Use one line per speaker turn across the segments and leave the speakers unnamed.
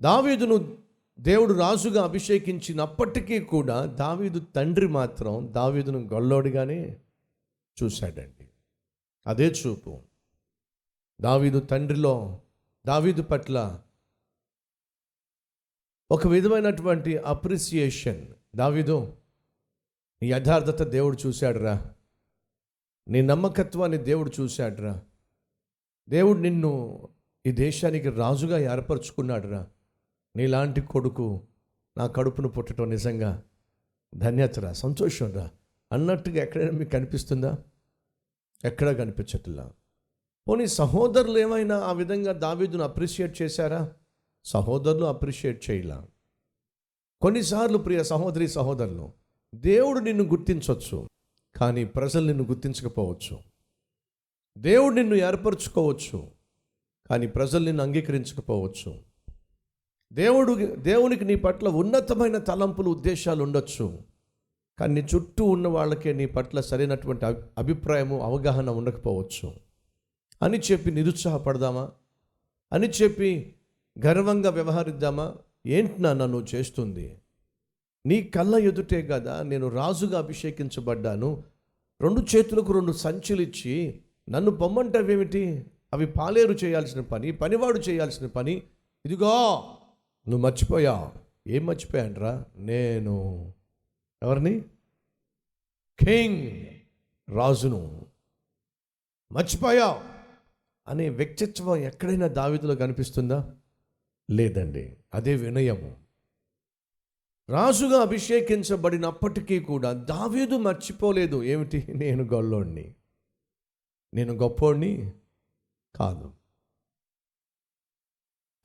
దావీదును దేవుడు రాజుగా అభిషేకించినప్పటికీ కూడా దావీదు తండ్రి మాత్రం దావీదును గొల్లోడిగానే చూశాడండి. అదే చూపు. దావీదు తండ్రిలో దావీదు పట్ల ఒక విధమైనటువంటి అప్రిసియేషన్. దావీదు నీ యథార్థత దేవుడు చూశాడురా. నీ నమ్మకత్వాన్ని దేవుడు చూశాడురా. దేవుడు నిన్ను ఈ దేశానికి రాజుగా ఏర్పరచుకున్నాడురా. నీలాంటి కొడుకు నా కడుపును పుట్టడం నిజంగా ధన్యతరా సంతోషంరా. అన్నట్టుగా ఎక్కడైనా మీకు కనిపిస్తుందా? ఎక్కడా కనిపించట్లా. పోనీ సహోదరులు ఏమైనా ఆ విధంగా దావీదును అప్రిషియేట్ చేశారా? సహోదరులు అప్రిషియేట్ చేయలా. కొన్నిసార్లు ప్రియ సహోదరి సహోదరులు దేవుడు నిన్ను గుర్తించవచ్చు కానీ ప్రజలు నిన్ను గుర్తించకపోవచ్చు. దేవుడు నిన్ను ఏర్పరచుకోవచ్చు కానీ ప్రజలు నిన్ను అంగీకరించకపోవచ్చు. దేవుడు దేవునికి నీ పట్ల ఉన్నతమైన తలంపులు ఉద్దేశాలు ఉండొచ్చు. కానీ నీ చుట్టూ ఉన్న వాళ్ళకే నీ పట్ల సరైనటువంటి అభి- అభిప్రాయము అవగాహన ఉండకపోవచ్చు. అని చెప్పి నిరుత్సాహపడదామా? అని చెప్పి గర్వంగా వ్యవహరిద్దామా? ఏంటి నా నన్ను చేస్తుంది? నీ కళ్ళ ఎదుటే కదా నేను రాజుగా అభిషేకించబడ్డాను. రెండు చేతులకు రెండు సంచులు ఇచ్చి నన్ను పొమ్మంటావేమిటి అవి పాలేరు చేయాల్సిన పని పనివాడు చేయాల్సిన పని. ఇదిగో నువ్వు మర్చిపోయా? ఏం మర్చిపోయానురా? నేను ఎవరిని? కింగ్ రాజును. మర్చిపోయావు అనే వ్యక్తిత్వం ఎక్కడైనా దావితలో కనిపిస్తుందా? లేదండి అదే వినయము. రాజుగా అభిషేకించబడినప్పటికీ కూడా దావీదు మర్చిపోలేదు. ఏమిటి? నేను గొల్లోడిని నేను గొప్పోడిని కాదు.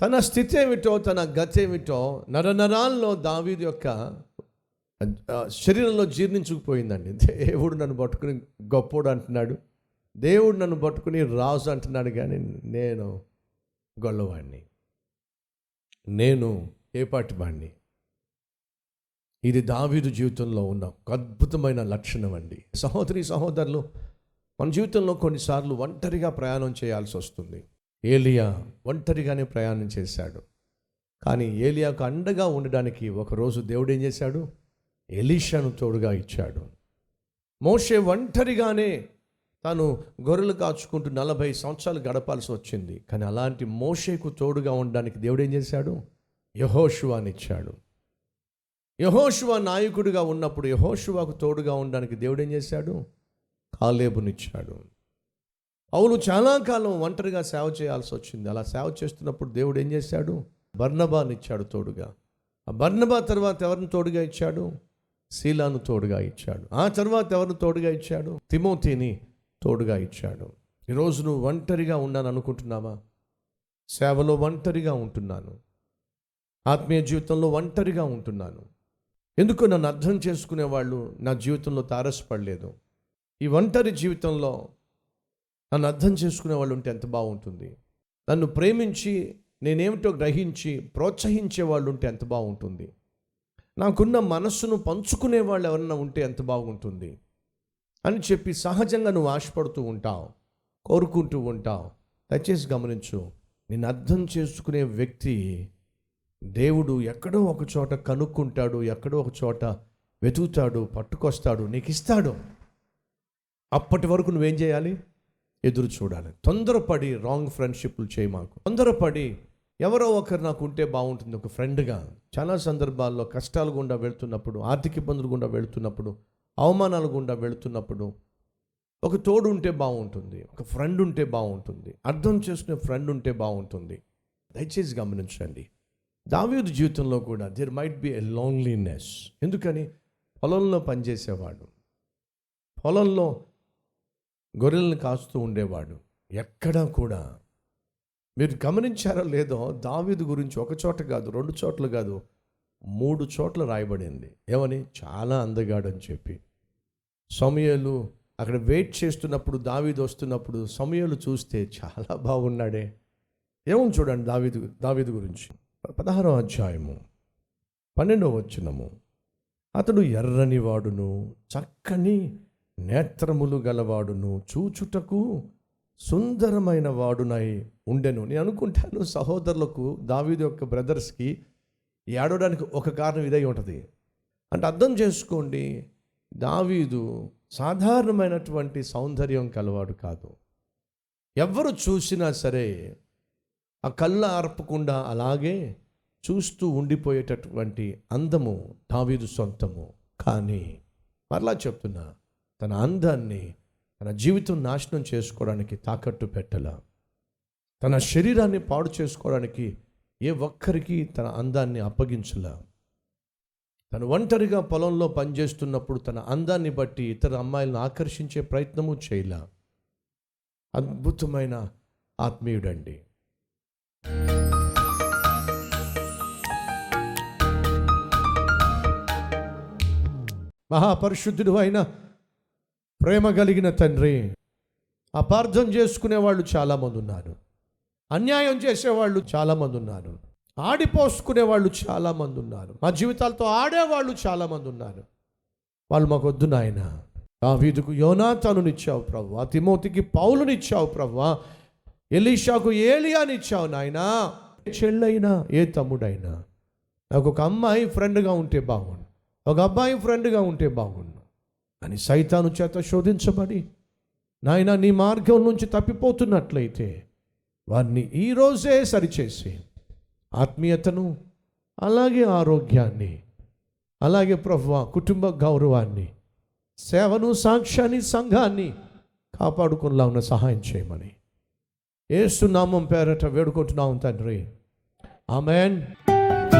తన స్థితి ఏమిటో తన గతి ఏమిటో నరనరాల్లో దావీదు యొక్క శరీరంలో జీర్ణించుకుపోయిందండి. దేవుడు నన్ను పట్టుకుని గొప్పోడు అంటున్నాడు. దేవుడు నన్ను పట్టుకుని రాజు అంటున్నాడు కానీ నేను గొల్లవాణ్ణి. నేను ఏపాటి వాణ్ణి ఇది దావీదు జీవితంలో ఉన్న ఒక అద్భుతమైన లక్షణం అండి. సహోదరి సహోదరులు మన జీవితంలో కొన్నిసార్లు ఒంటరిగా ప్రయాణం చేయాల్సి వస్తుంది. ఏలియా ఒంటరిగానే ప్రయాణం చేశాడు. కానీ ఏలియాకు అండగా ఉండడానికి ఒకరోజు దేవుడు ఏం చేశాడు? ఎలీషాను తోడుగా ఇచ్చాడు. మోషే ఒంటరిగానే తను గొర్రెలు కాచుకుంటూ నలభై సంవత్సరాలు గడపాల్సి వచ్చింది. కానీ అలాంటి మోషేకు తోడుగా ఉండడానికి దేవుడు ఏం చేశాడు? యహోషువాని ఇచ్చాడు యహోషువ నాయకుడిగా ఉన్నప్పుడు యహోషువాకు తోడుగా ఉండడానికి దేవుడు ఏం చేశాడు? కాలేబునిచ్చాడు. అవును చాలా కాలం ఒంటరిగా సేవ చేయాల్సి వచ్చింది. అలా సేవ చేస్తున్నప్పుడు దేవుడు ఏం చేశాడు? బర్నబానిచ్చాడు తోడుగా. ఆ బర్ణబా తర్వాత ఎవరిని తోడుగా ఇచ్చాడు? శీలాను తోడుగా ఇచ్చాడు. ఆ తర్వాత ఎవరిని తోడుగా ఇచ్చాడు? తిమోతిని తోడుగా ఇచ్చాడు. ఈరోజు నువ్వు ఒంటరిగా ఉన్నాను అనుకుంటున్నావా? సేవలో ఒంటరిగా ఉంటున్నాను. ఆత్మీయ జీవితంలో ఒంటరిగా ఉంటున్నాను. ఎందుకు నన్ను అర్థం చేసుకునే వాళ్ళు నా జీవితంలో తారసపడలేదు. ఈ ఒంటరి జీవితంలో నన్ను అర్థం చేసుకునే వాళ్ళు ఉంటే ఎంత బాగుంటుంది. నన్ను ప్రేమించి నేనేమిటో గ్రహించి ప్రోత్సహించే వాళ్ళు ఉంటే ఎంత బాగుంటుంది. నాకున్న మనస్సును పంచుకునే వాళ్ళు ఎవరన్నా ఉంటే ఎంత బాగుంటుంది. అని చెప్పి సహజంగా నువ్వు ఆశపడుతూ ఉంటావు కోరుకుంటూ ఉంటావు. దయచేసి గమనించు నేను అర్థం చేసుకునే వ్యక్తి దేవుడు ఎక్కడో ఒక చోట కనుక్కుంటాడు ఎక్కడో ఒక చోట వెతుకుతాడు పట్టుకొస్తాడు నీకు ఇస్తాడు అప్పటి వరకు నువ్వేం చేయాలి? ఎదురు చూడాలి. తొందరపడి రాంగ్ ఫ్రెండ్షిప్లు చేయి మాకు. తొందరపడి ఎవరో ఒకరు నాకు ఉంటే బాగుంటుంది. ఒక ఫ్రెండ్గా చాలా సందర్భాల్లో కష్టాలు గుండా వెళ్తున్నప్పుడు ఆర్థిక ఇబ్బందులు గుండా వెళ్తున్నప్పుడు అవమానాలు గుండా వెళుతున్నప్పుడు ఒక తోడు ఉంటే బాగుంటుంది. ఒక ఫ్రెండ్ ఉంటే బాగుంటుంది. అర్థం చేసుకునే ఫ్రెండ్ ఉంటే బాగుంటుంది. దయచేసి గమనించండి. దావీదు జీవితంలో కూడా there might be a loneliness ఎందుకని? పొలంలో పనిచేసేవాడు. పొలంలో గొర్రెలను కాస్తూ ఉండేవాడు. ఎక్కడా కూడా. మీరు గమనించారో లేదో దావీదు గురించి ఒక చోట కాదు రెండు చోట్ల కాదు మూడు చోట్ల రాయబడింది. ఏమని? చాలా అందగాడని చెప్పి. సమయలు అక్కడ వెయిట్ చేస్తున్నప్పుడు దావీదు వస్తున్నప్పుడు సమయాలు చూస్తే చాలా బాగున్నాడే. ఏమని చూడండి దావీదు దావీదు గురించి? పదహారో అధ్యాయము పన్నెండవ వచ్చినము అతడు ఎర్రని వాడును చక్కని నేత్రములు గలవాడును చూచుటకు సుందరమైన వాడునై ఉండెను. నేను అనుకుంటాను సహోదరులకు దావీదు యొక్క బ్రదర్స్కి ఏడవడానికి ఒక కారణం ఇదై ఉంటుంది. అంటే అర్థం చేసుకోండి దావీదు సాధారణమైనటువంటి సౌందర్యం కలవాడు కాదు. ఎవరు చూసినా సరే ఆ కళ్ళ ఆర్పకుండా అలాగే చూస్తూ ఉండిపోయేటటువంటి అందము దావీదు సొంతము. కానీ మరలా చెప్తున్నా తన అందాన్ని తన జీవితం నాశనం చేసుకోవడానికి తాకట్టు పెట్టల. తన శరీరాన్ని పాడు చేసుకోవడానికి ఏ ఒక్కరికి తన అందాన్ని అప్పగించలా. తను ఒంటరిగా పొలంలో పనిచేస్తున్నప్పుడు తన అందాన్ని బట్టి ఇతర అమ్మాయిలను ఆకర్షించే ప్రయత్నము చేయలా. అద్భుతమైన ఆత్మీయుడండి. మహాపరిశుద్ధుడు అయిన ప్రేమ కలిగిన తండ్రి అపార్థం చేసుకునే వాళ్ళు చాలామంది ఉన్నారు. అన్యాయం చేసేవాళ్ళు చాలామంది ఉన్నారు. ఆడిపోసుకునే వాళ్ళు చాలామంది ఉన్నారు. మా జీవితాలతో ఆడేవాళ్ళు చాలామంది ఉన్నారు. వాళ్ళు మాకు వద్దు నాయన. దావీదుకు యోనాతానునిచ్చావు ప్రభు తిమోతికి పౌలునిచ్చావు ప్రభు ఎలీషాకు ఏలియానిచ్చావు నాయనా. చెల్లైనా ఏ తమ్ముడైనా. నాకు ఒక అమ్మాయి ఫ్రెండ్గా ఉంటే బాగుండు. ఒక అబ్బాయి ఫ్రెండ్గా ఉంటే బాగుండు. అని సైతాను చేత శోధించబడి నాయన నీ మార్గం నుంచి తప్పిపోతున్నట్లయితే వారిని ఈరోజే సరిచేసి ఆత్మీయతను అలాగే ఆరోగ్యాన్ని అలాగే ప్రభు కుటుంబ గౌరవాన్ని సేవను సాక్ష్యాన్ని సంఘాన్ని కాపాడుకునేలా ఉన్న సహాయం చేయమని. ఏసునామం పేరట వేడుకుంటున్నాం తండ్రి. ఆమెన్.